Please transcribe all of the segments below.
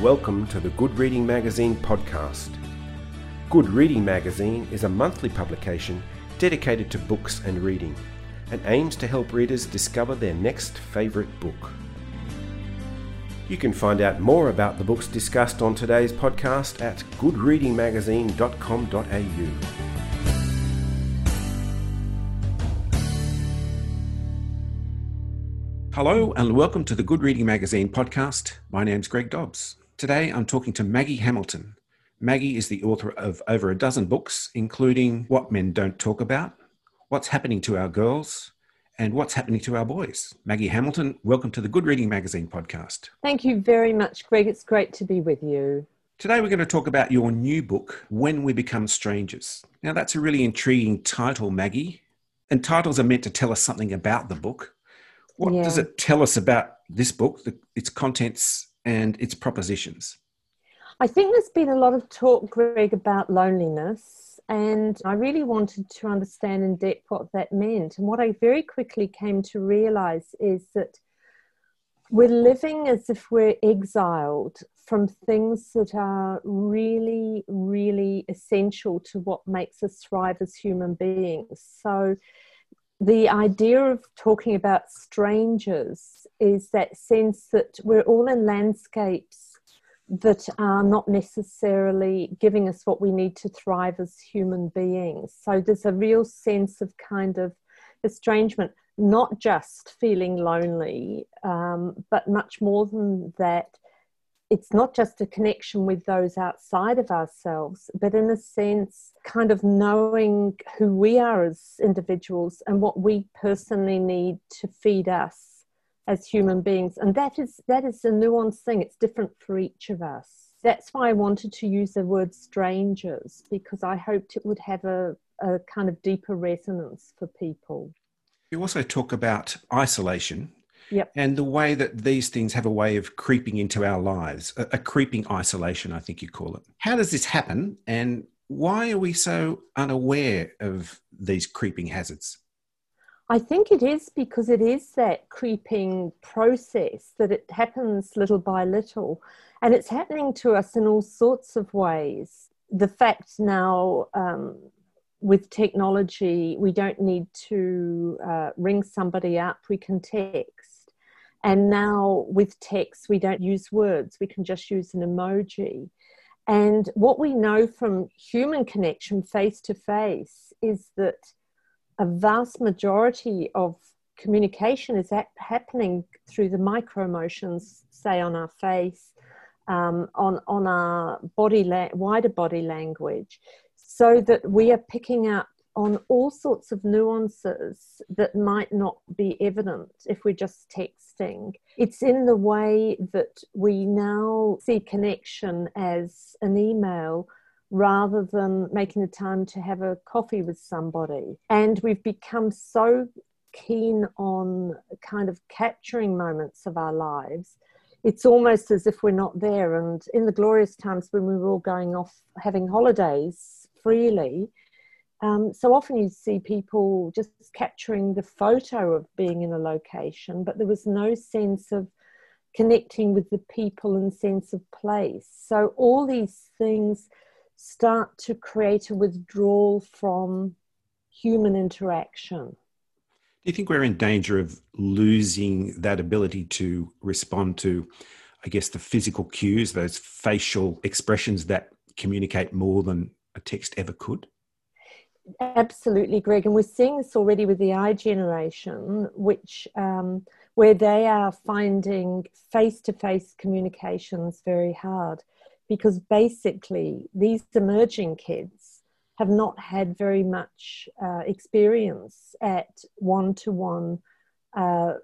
Welcome to the Good Reading Magazine podcast. Good Reading Magazine is a monthly publication dedicated to books and reading and aims to help readers discover their next favourite book. You can find out more about the books discussed on today's podcast at goodreadingmagazine.com.au. Hello and welcome to the Good Reading Magazine podcast. My name's Greg Dobbs. Today I'm talking to Maggie Hamilton. Maggie is the author of over a dozen books, including What Men Don't Talk About, What's Happening to Our Girls, and What's Happening to Our Boys. Maggie Hamilton, welcome to the Good Reading Magazine podcast. Thank you very much, Greg. It's great to be with you. Today, we're going to talk about your new book, When We Become Strangers. Now, that's a really intriguing title, Maggie. And titles are meant to tell us something about the book. What yeah. does it tell us about this book, the, its contents, and its propositions? I think there's been a lot of talk, Greg, about loneliness, and I really wanted to understand in depth what that meant. And what I very quickly came to realize is that we're living as if we're exiled from things that are really, really essential to what makes us thrive as human beings. So, the idea of talking about strangers is that sense that we're all in landscapes that are not necessarily giving us what we need to thrive as human beings. So there's a real sense of kind of estrangement, not just feeling lonely, um, but much more than that, it's not just a connection with those outside of ourselves, but in a sense, kind of knowing who we are as individuals and what we personally need to feed us as human beings. And that is that is a nuanced thing. It's different for each of us. That's why I wanted to use the word strangers, because I hoped it would have a, a kind of deeper resonance for people. You also talk about isolation Yep. And the way that these things have a way of creeping into our lives, a, a, creeping isolation, I think you call it. How does this happen? And why are we so unaware of these creeping hazards? I think it is because it is that creeping process that it happens little by little. And it's happening to us in all sorts of ways. The fact now, um, with technology, we don't need to uh, ring somebody up, we can text and now with text, we don't use words, we can just use an emoji. And what we know from human connection face to face is that a vast majority of communication is happening through the micro emotions, say on our face, um, on, on our body, la- wider body language, so that we are picking up on all sorts of nuances that might not be evident if we're just texting. It's in the way that we now see connection as an email rather than making the time to have a coffee with somebody. And we've become so keen on kind of capturing moments of our lives. It's almost as if we're not there. And in the glorious times when we were all going off having holidays freely, um, so often you see people just capturing the photo of being in a location, but there was no sense of connecting with the people and sense of place. So all these things start to create a withdrawal from human interaction. Do you think we're in danger of losing that ability to respond to, I guess, the physical cues, those facial expressions that communicate more than a text ever could? Absolutely, Greg, and we're seeing this already with the I generation, which um, where they are finding face-to-face communications very hard, because basically these emerging kids have not had very much uh, experience at one-to-one, uh,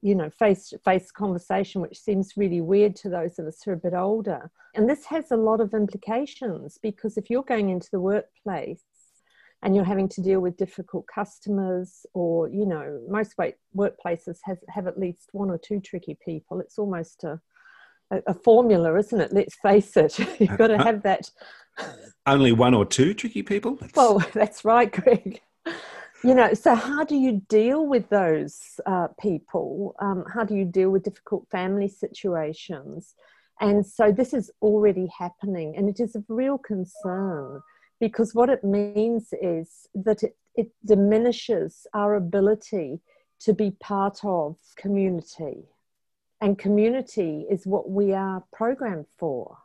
you know, face-to-face conversation, which seems really weird to those of us who are a bit older. And this has a lot of implications because if you're going into the workplace and you're having to deal with difficult customers or you know most workplaces have, have at least one or two tricky people. It's almost a, a, formula isn't it? Let's face it. You've got to have that. only one or two tricky people? That's... well that's right greg. You know so how do you deal with those uh, people? Um, how do you deal with difficult family situations? And so this is already happening, and it is a real concern because what it means is that it, it diminishes our ability to be part of community. And community is what we are programmed for.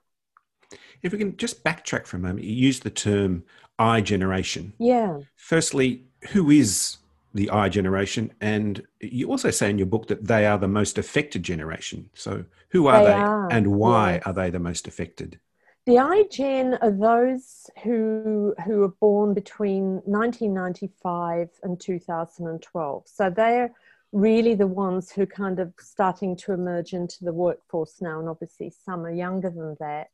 If we can just backtrack for a moment, you use the term I generation. Yeah. Firstly, who is the I generation? And you also say in your book that they are the most affected generation. So, who are they, they are, and why yes. are they the most affected? The iGen are those who who were born between 1995 and 2012. So they're really the ones who kind of starting to emerge into the workforce now, and obviously some are younger than that.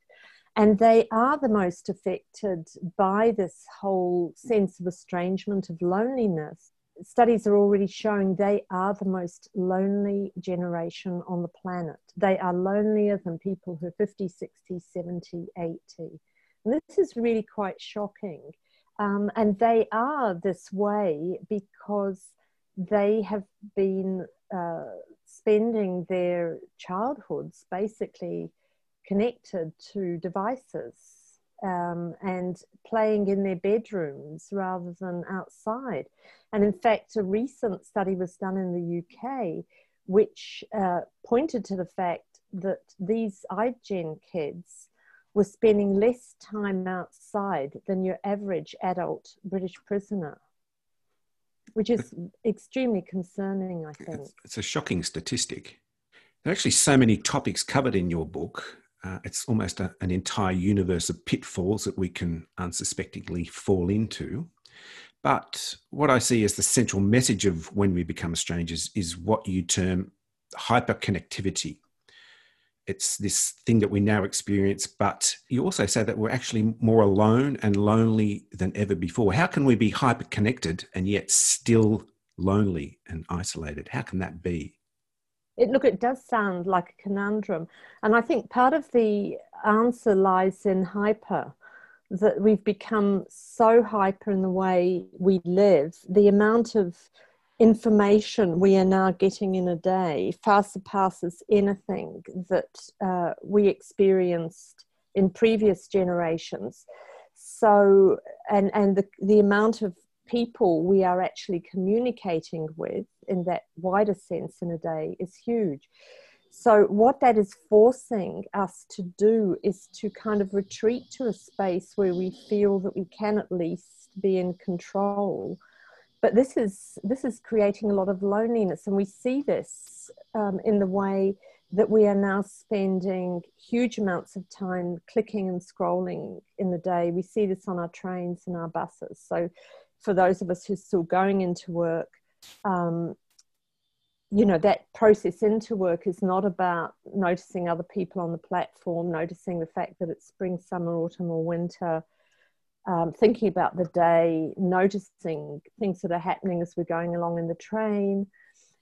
And they are the most affected by this whole sense of estrangement, of loneliness. Studies are already showing they are the most lonely generation on the planet. They are lonelier than people who are 50, 60, 70, 80. And this is really quite shocking. Um, and they are this way because they have been uh, spending their childhoods basically connected to devices um, and playing in their bedrooms rather than outside. And in fact, a recent study was done in the UK which uh, pointed to the fact that these iGen kids were spending less time outside than your average adult British prisoner which is extremely concerning, I think. It's a shocking statistic. There are actually so many topics covered in your book. Uh, it's almost a, an entire universe of pitfalls that we can unsuspectingly fall into. But what I see as the central message of when we become strangers is what you term hyperconnectivity it's this thing that we now experience, but you also say that we're actually more alone and lonely than ever before. How can we be hyper connected and yet still lonely and isolated? How can that be? It, look, it does sound like a conundrum. And I think part of the answer lies in hyper, that we've become so hyper in the way we live. The amount of information we are now getting in a day far surpasses anything that uh, we experienced in previous generations. So, and, and the, the amount of people we are actually communicating with in that wider sense in a day is huge. So, what that is forcing us to do is to kind of retreat to a space where we feel that we can at least be in control. But this is this is creating a lot of loneliness and we see this um, in the way that we are now spending huge amounts of time clicking and scrolling in the day. We see this on our trains and our buses. So for those of us who are still going into work um, you know that process into work is not about noticing other people on the platform noticing the fact that it's spring summer autumn or winter um, thinking about the day, noticing things that are happening as we're going along in the train.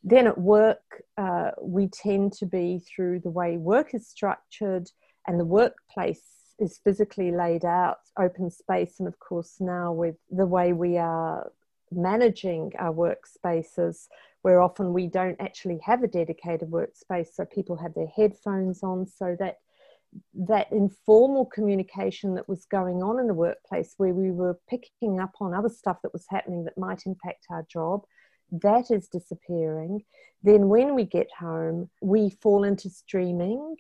Then at work, uh, we tend to be through the way work is structured and the workplace is physically laid out, open space, and of course, now with the way we are managing our workspaces, where often we don't actually have a dedicated workspace, so people have their headphones on, so that that informal communication that was going on in the workplace where we were picking up on other stuff that was happening that might impact our job that is disappearing. Then when we get home we fall into streaming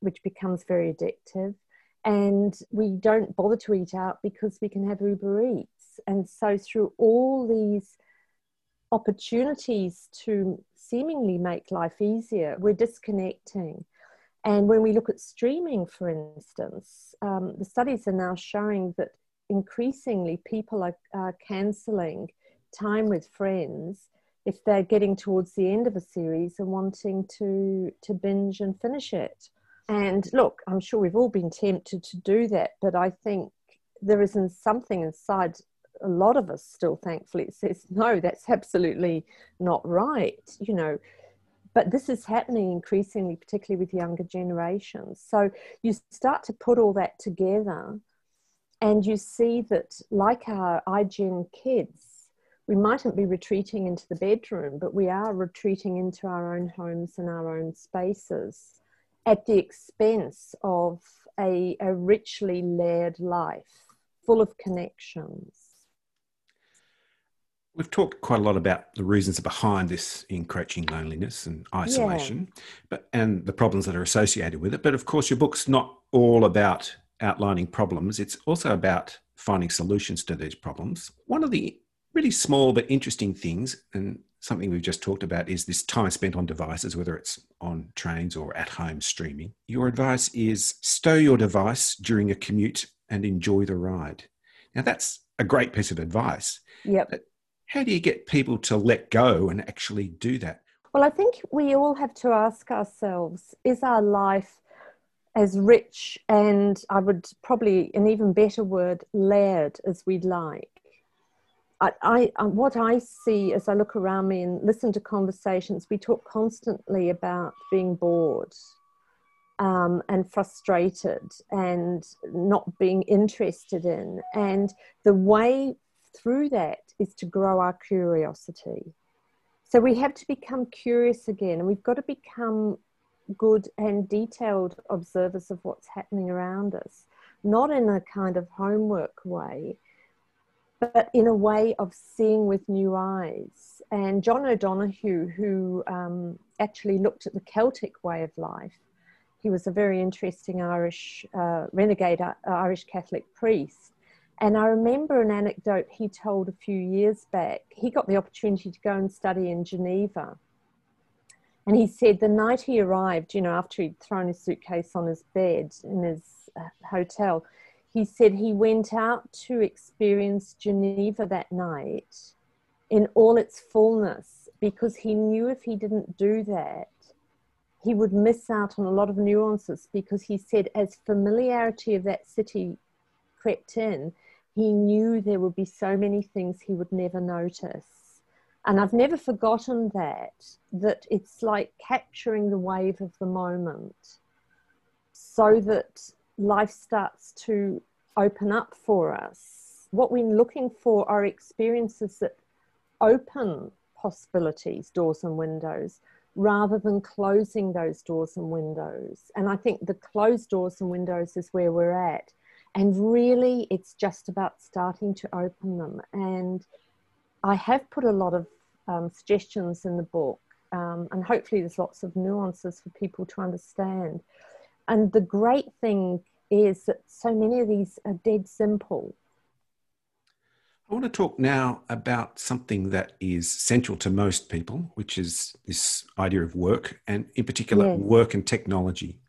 which becomes very addictive and we don't bother to eat out because we can have uber eats and so through all these opportunities to seemingly make life easier we're disconnecting and when we look at streaming, for instance, um, the studies are now showing that increasingly people are, are cancelling time with friends if they're getting towards the end of a series and wanting to to binge and finish it. And look, I'm sure we've all been tempted to do that, but I think there isn't something inside a lot of us still thankfully it says no that's absolutely not right you know but this is happening increasingly, particularly with younger generations. So you start to put all that together and you see that, like our iGen kids, we mightn't be retreating into the bedroom, but we are retreating into our own homes and our own spaces. At the expense of a, a richly layered life full of connections. We've talked quite a lot about the reasons behind this encroaching loneliness and isolation, yeah. but and the problems that are associated with it. But of course, your book's not all about outlining problems; it's also about finding solutions to these problems. One of the really small but interesting things, and something we've just talked about, is this time spent on devices, whether it's on trains or at home streaming. Your advice is stow your device during a commute and enjoy the ride. Now, that's a great piece of advice. Yep. But how do you get people to let go and actually do that? Well, I think we all have to ask ourselves is our life as rich and I would probably, an even better word, layered as we'd like? I, I, uh, what I see as I look around me and listen to conversations, we talk constantly about being bored um, and frustrated and not being interested in. And the way through that is to grow our curiosity. So we have to become curious again, and we've got to become good and detailed observers of what's happening around us, not in a kind of homework way, but in a way of seeing with new eyes. And John O'Donohue, who um, actually looked at the Celtic way of life, he was a very interesting Irish, uh, renegade uh, Irish Catholic priest. And I remember an anecdote he told a few years back. He got the opportunity to go and study in Geneva. And he said the night he arrived, you know, after he'd thrown his suitcase on his bed in his uh, hotel, he said he went out to experience Geneva that night in all its fullness because he knew if he didn't do that, he would miss out on a lot of nuances because he said as familiarity of that city crept in, he knew there would be so many things he would never notice. And I've never forgotten that, that it's like capturing the wave of the moment so that life starts to open up for us. What we're looking for are experiences that open possibilities, doors and windows, rather than closing those doors and windows. And I think the closed doors and windows is where we're at. And really, it's just about starting to open them. And I have put a lot of um, suggestions in the book, um, and hopefully, there's lots of nuances for people to understand. And the great thing is that so many of these are dead simple. I want to talk now about something that is central to most people, which is this idea of work, and in particular, yes. work and technology.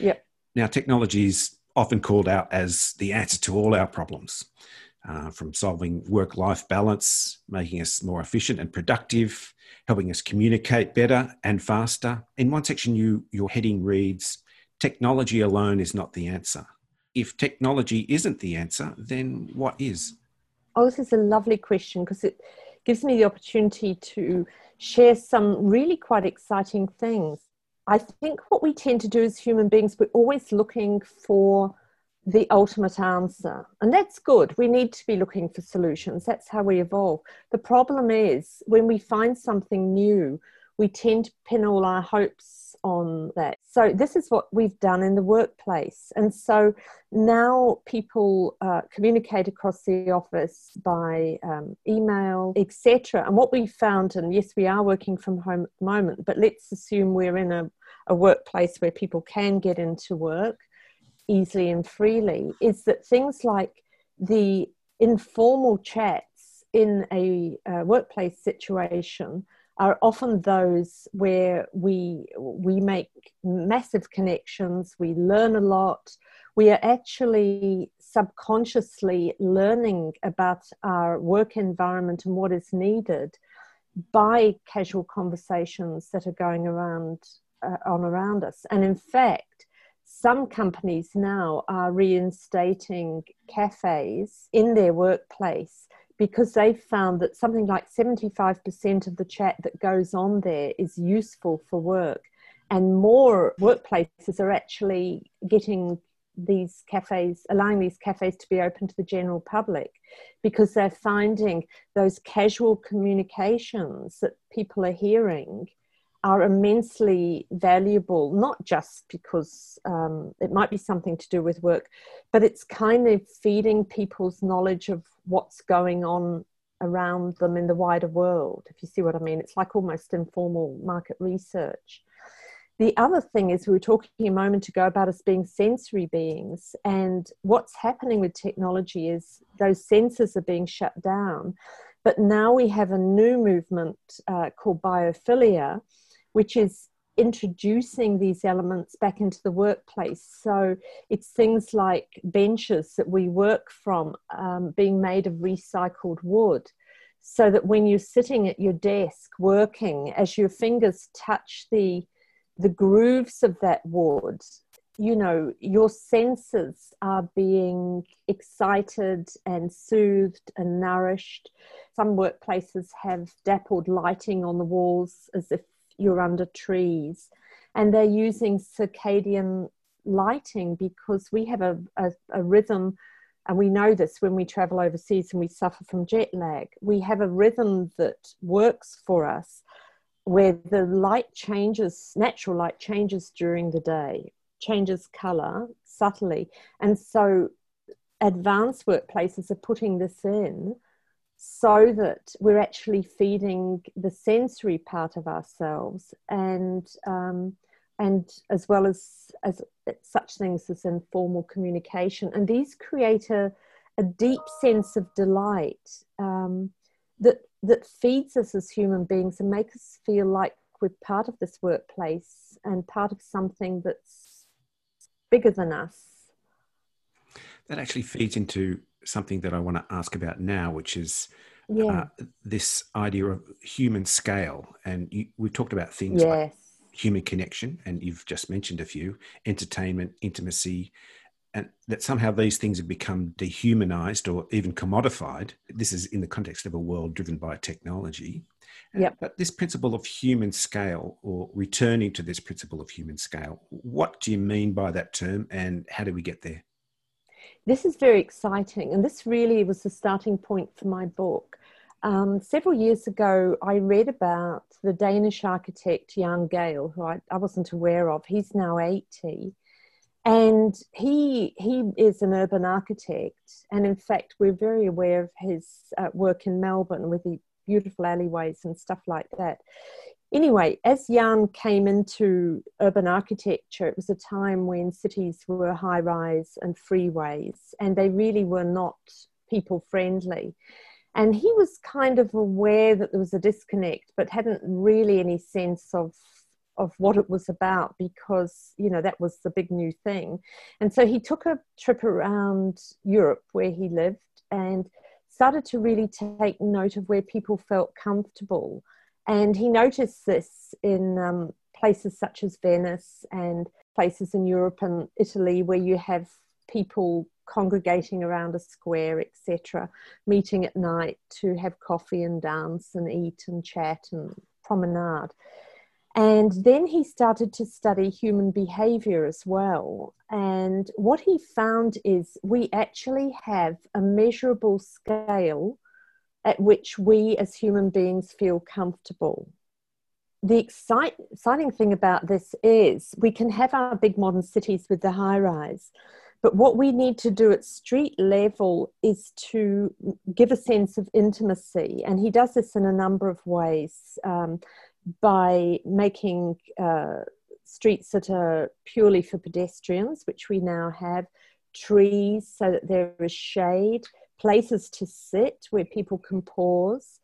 Yep. Now, technology is often called out as the answer to all our problems, uh, from solving work life balance, making us more efficient and productive, helping us communicate better and faster. In one section, you, your heading reads Technology alone is not the answer. If technology isn't the answer, then what is? Oh, this is a lovely question because it gives me the opportunity to share some really quite exciting things. I think what we tend to do as human beings, we're always looking for the ultimate answer. And that's good. We need to be looking for solutions. That's how we evolve. The problem is when we find something new, we tend to pin all our hopes on that. So this is what we've done in the workplace, and so now people uh, communicate across the office by um, email, etc. And what we found, and yes, we are working from home at the moment, but let's assume we're in a, a workplace where people can get into work easily and freely, is that things like the informal chats in a uh, workplace situation are often those where we we make massive connections we learn a lot. We are actually subconsciously learning about our work environment and what is needed by casual conversations that are going around uh, on around us. And in fact some companies now are reinstating cafes in their workplace because they've found that something like 75% of the chat that goes on there is useful for work. And more workplaces are actually getting these cafes, allowing these cafes to be open to the general public because they're finding those casual communications that people are hearing are immensely valuable, not just because um, it might be something to do with work, but it's kind of feeding people's knowledge of what's going on around them in the wider world, if you see what I mean. It's like almost informal market research. The other thing is, we were talking a moment ago about us being sensory beings, and what's happening with technology is those senses are being shut down. But now we have a new movement uh, called biophilia, which is introducing these elements back into the workplace. So it's things like benches that we work from um, being made of recycled wood. So that when you're sitting at your desk working, as your fingers touch the the grooves of that wood, you know, your senses are being excited and soothed and nourished. Some workplaces have dappled lighting on the walls as if you're under trees. And they're using circadian lighting because we have a, a, a rhythm and we know this when we travel overseas and we suffer from jet lag. We have a rhythm that works for us where the light changes, natural light changes during the day, changes color subtly. And so advanced workplaces are putting this in so that we're actually feeding the sensory part of ourselves and um, and as well as as such things as informal communication. And these create a, a deep sense of delight um, that that feeds us as human beings and makes us feel like we're part of this workplace and part of something that's bigger than us. That actually feeds into something that I want to ask about now, which is yeah. uh, this idea of human scale. And you, we've talked about things yes. like human connection, and you've just mentioned a few entertainment, intimacy, and that somehow these things have become dehumanized or even commodified. This is in the context of a world driven by technology. Yep. But this principle of human scale, or returning to this principle of human scale, what do you mean by that term, and how do we get there? This is very exciting. And this really was the starting point for my book. Um, several years ago, I read about the Danish architect Jan Gehl, who I, I wasn't aware of. He's now 80. And he, he is an urban architect. And in fact, we're very aware of his uh, work in Melbourne with the beautiful alleyways and stuff like that anyway, as Jan came into urban architecture, it was a time when cities were high rise and freeways, and they really were not people friendly. And he was kind of aware that there was a disconnect, but hadn't really any sense of of what it was about because you know that was the big new thing and so he took a trip around europe where he lived and started to really take note of where people felt comfortable and he noticed this in um, places such as Venice and places in Europe and Italy where you have people congregating around a square, etc., meeting at night to have coffee and dance and eat and chat and promenade. And then he started to study human behavior as well. And what he found is we actually have a measurable scale at which we as human beings feel comfortable. The excite, exciting thing about this is we can have our big modern cities with the high rise, but what we need to do at street level is to give a sense of intimacy. And he does this in a number of ways um, by making uh, streets that are purely for pedestrians, which we now have, trees so that there is shade places to sit where people can pause,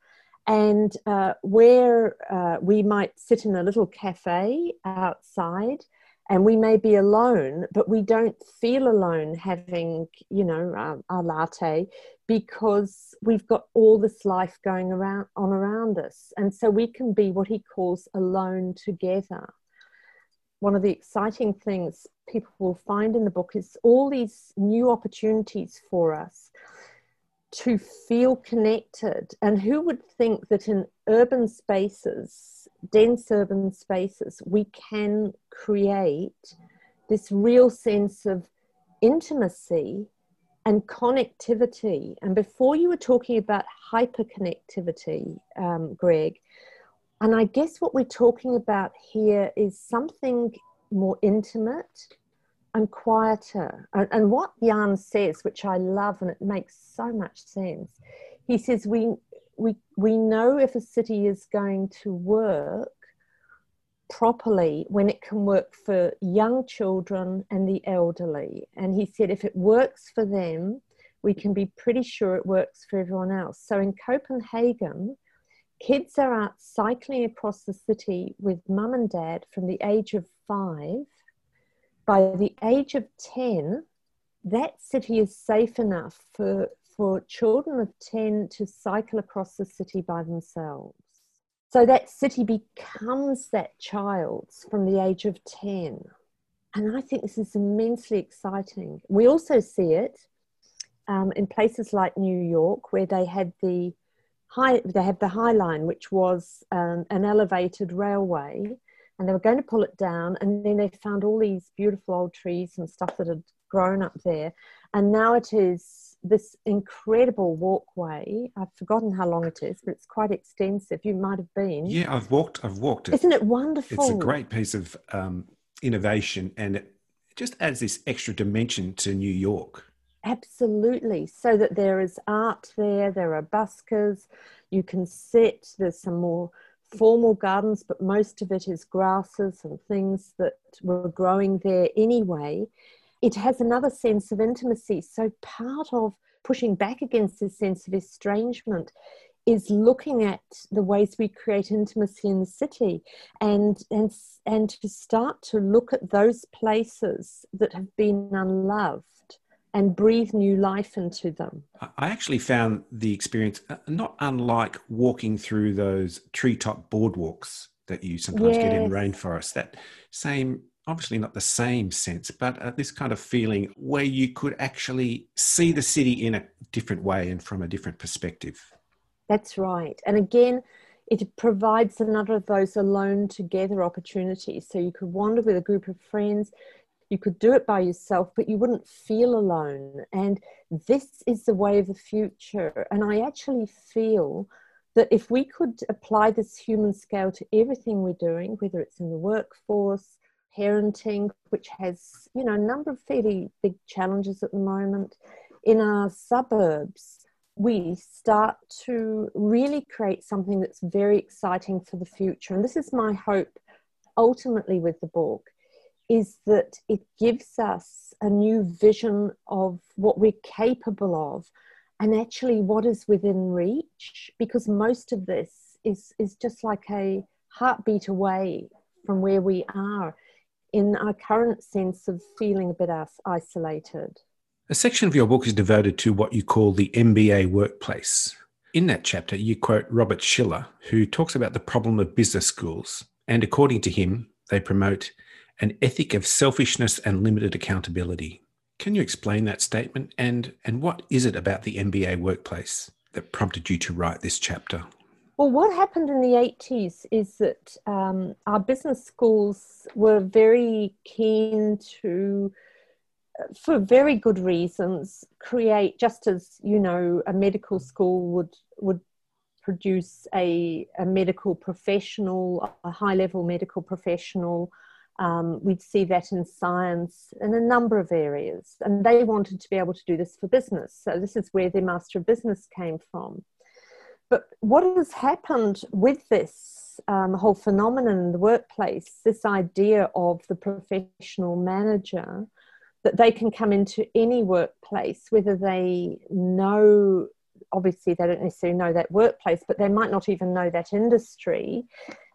and uh, where uh, we might sit in a little cafe outside and we may be alone, but we don't feel alone having, you know, um, our latte because we've got all this life going around on around us, and so we can be what he calls alone together. One of the exciting things people will find in the book is all these new opportunities for us to feel connected. And who would think that in urban spaces, dense urban spaces, we can create this real sense of intimacy and connectivity. And before you were talking about hyperconnectivity, um, Greg, And I guess what we're talking about here is something more intimate and quieter. And, and what Jan says, which I love and it makes so much sense, he says, we, we, we know if a city is going to work properly when it can work for young children and the elderly. And he said, if it works for them, we can be pretty sure it works for everyone else. So in Copenhagen, kids are out cycling across the city with mum and dad from the age of five. By the age of 10, that city is safe enough for, for children of 10 to cycle across the city by themselves. So that city becomes that child's from the age of 10. And I think this is immensely exciting. We also see it um, in places like New York, where they had the high, they had the High Line, which was um, an elevated railway, and they were going to pull it down, and then they found all these beautiful old trees and stuff that had grown up there, and now it is this incredible walkway. I've forgotten how long it is, but it's quite extensive. You might have been. Yeah, I've walked. I've walked it. Isn't it wonderful? It's a great piece of um, innovation, and it just adds this extra dimension to New York. Absolutely. So that there is art there, there are buskers, you can sit, there's some more formal gardens, but most of it is grasses and things that were growing there anyway. It has another sense of intimacy. So part of pushing back against this sense of estrangement is looking at the ways we create intimacy in the city and and and to start to look at those places that have been unloved and breathe new life into them. I actually found the experience uh, not unlike walking through those treetop boardwalks that you sometimes yes. get in rainforests. That same, obviously not the same sense, but uh, this kind of feeling where you could actually see the city in a different way and from a different perspective. That's right. And again, it provides another of those alone together opportunities. So you could wander with a group of friends, you could do it by yourself, but you wouldn't feel alone. And this is the way of the future. And I actually feel that if we could apply this human scale to everything we're doing, whether it's in the workforce, parenting, which has, you know, a number of fairly big challenges at the moment, in our suburbs, we start to really create something that's very exciting for the future. And this is my hope ultimately with the book is that it gives us a new vision of what we're capable of and actually what is within reach because most of this is is just like a heartbeat away from where we are in our current sense of feeling a bit isolated. A section of your book is devoted to what you call the MBA workplace. In that chapter, you quote Robert Shiller, who talks about the problem of business schools. And according to him, they promote an ethic of selfishness and limited accountability. Can you explain that statement and, and what is it about the MBA workplace that prompted you to write this chapter? Well, what happened in the 80s is that um, our business schools were very keen to, for very good reasons, create, just as, you know, a medical school would, would produce a, a medical professional, a high level medical professional um, we'd see that in science in a number of areas. And they wanted to be able to do this for business. So this is where their Master of Business came from. But what has happened with this um, whole phenomenon in the workplace, this idea of the professional manager, that they can come into any workplace, whether they know, obviously, they don't necessarily know that workplace, but they might not even know that industry.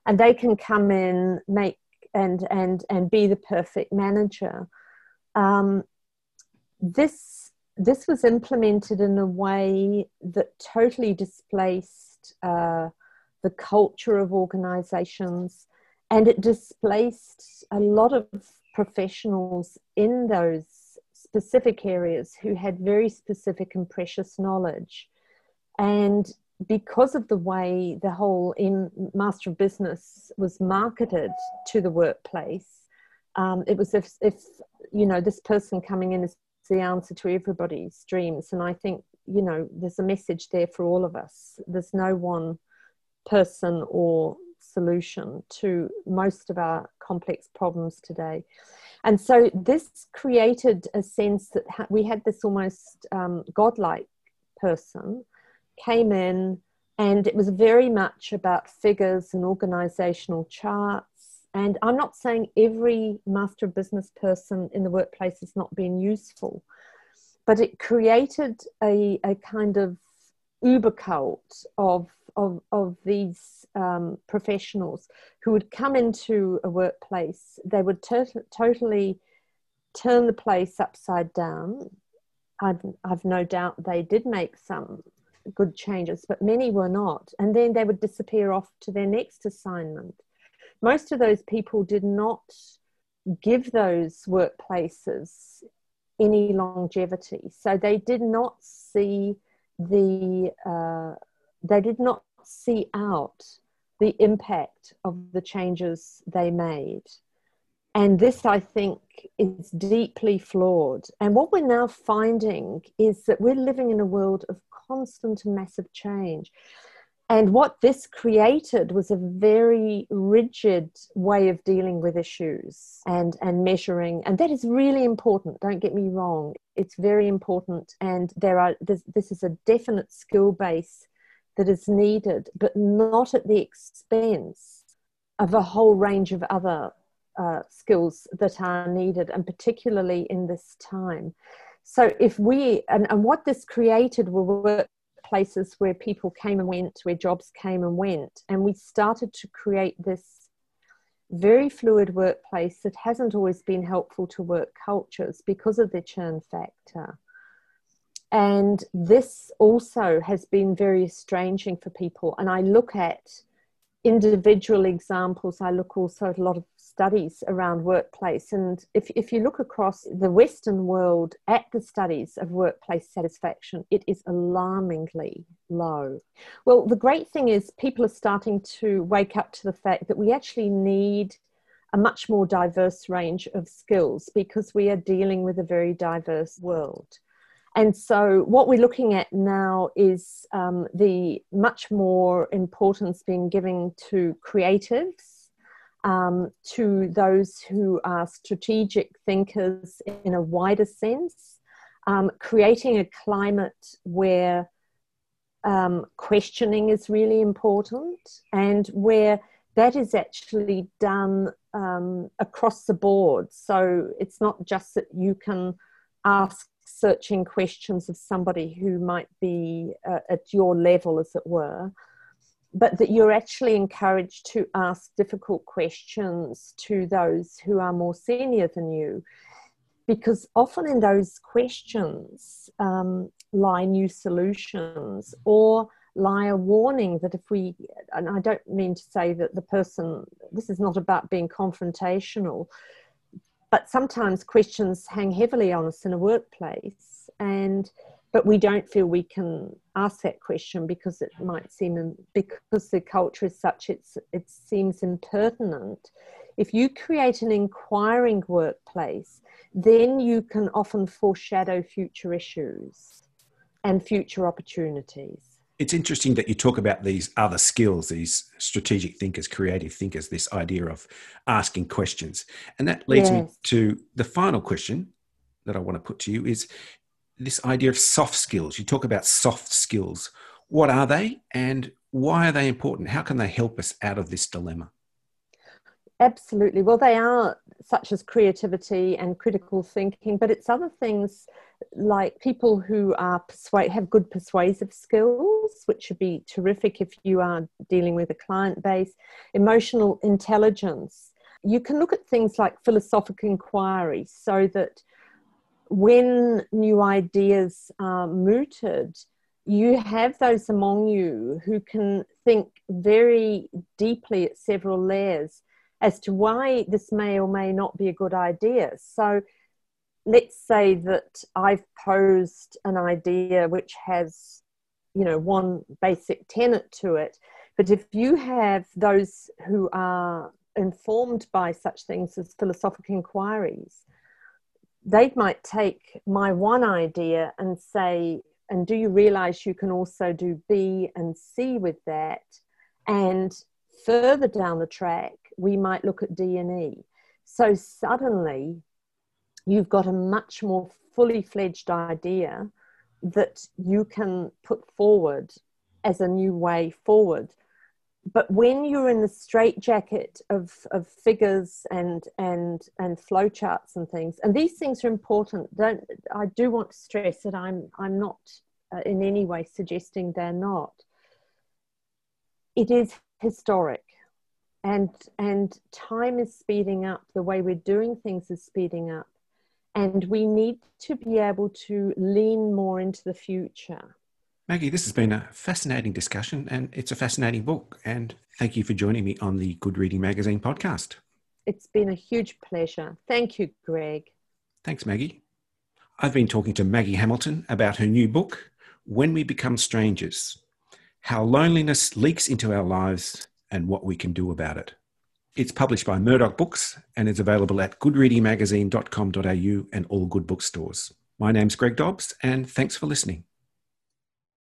And they can come in, make and and and be the perfect manager. Um, this this was implemented in a way that totally displaced uh, the culture of organizations and it displaced a lot of professionals in those specific areas who had very specific and precious knowledge and because of the way the whole in master of business was marketed to the workplace um, it was if, if you know this person coming in is the answer to everybody's dreams and i think you know there's a message there for all of us there's no one person or solution to most of our complex problems today. And so this created a sense that we had this almost um, godlike person came in, and it was very much about figures and organizational charts. And I'm not saying every master of business person in the workplace has not been useful, but it created a, a kind of uber cult of, of, of these um, professionals who would come into a workplace, they would totally turn the place upside down. I've, I've no doubt they did make some good changes, but many were not. And then they would disappear off to their next assignment. Most of those people did not give those workplaces any longevity. So they did not see the uh, they did not see out the impact of the changes they made. And this, I think, is deeply flawed. And what we're now finding is that we're living in a world of constant and massive change. And what this created was a very rigid way of dealing with issues and, and measuring. And that is really important, don't get me wrong. It's very important. And there are this, this is a definite skill base that is needed, but not at the expense of a whole range of other uh, skills that are needed, and particularly in this time. So, if we, and, and what this created were workplaces where people came and went, where jobs came and went. And we started to create this very fluid workplace that hasn't always been helpful to work cultures because of the churn factor. And this also has been very estranging for people. And I look at individual examples, I look also at a lot of studies around workplace. And if, if you look across the Western world at the studies of workplace satisfaction, it is alarmingly low. Well, the great thing is people are starting to wake up to the fact that we actually need a much more diverse range of skills because we are dealing with a very diverse world. And so, what we're looking at now is um, the much more importance being given to creatives um, to those who are strategic thinkers in a wider sense, um, creating a climate where um, questioning is really important and where that is actually done um, across the board. So it's not just that you can ask searching questions of somebody who might be uh, at your level, as it were but that you're actually encouraged to ask difficult questions to those who are more senior than you. Because often in those questions um, lie new solutions or lie a warning that if we, and I don't mean to say that the person, this is not about being confrontational, but sometimes questions hang heavily on us in a workplace. And but we don't feel we can ask that question because it might seem because the culture is such it's it seems impertinent if you create an inquiring workplace then you can often foreshadow future issues and future opportunities it's interesting that you talk about these other skills these strategic thinkers creative thinkers this idea of asking questions and that leads yes. me to the final question that i want to put to you is this idea of soft skills. You talk about soft skills. What are they and why are they important? How can they help us out of this dilemma? Absolutely. Well, they are such as creativity and critical thinking, but it's other things like people who are persuade have good persuasive skills, which would be terrific if you are dealing with a client base, emotional intelligence. You can look at things like philosophical inquiry so that when new ideas are mooted, you have those among you who can think very deeply at several layers as to why this may or may not be a good idea. So let's say that I've posed an idea which has, you know, one basic tenet to it. But if you have those who are informed by such things as philosophical inquiries, they might take my one idea and say, and do you realize you can also do B and C with that? And further down the track, we might look at D&E. So suddenly, you've got a much more fully fledged idea that you can put forward as a new way forward. But when you're in the straitjacket of, of figures and and and flowcharts and things, and these things are important. Don't I do want to stress that I'm I'm not uh, in any way suggesting they're not. It is historic, and and time is speeding up. The way we're doing things is speeding up, and we need to be able to lean more into the future. Maggie, this has been a fascinating discussion and it's a fascinating book. And thank you for joining me on the Good Reading Magazine podcast. It's been a huge pleasure. Thank you, Greg. Thanks, Maggie. I've been talking to Maggie Hamilton about her new book, When We Become Strangers How Loneliness Leaks into Our Lives and What We Can Do About It. It's published by Murdoch Books and is available at goodreadingmagazine.com.au and all good bookstores. My name's Greg Dobbs, and thanks for listening.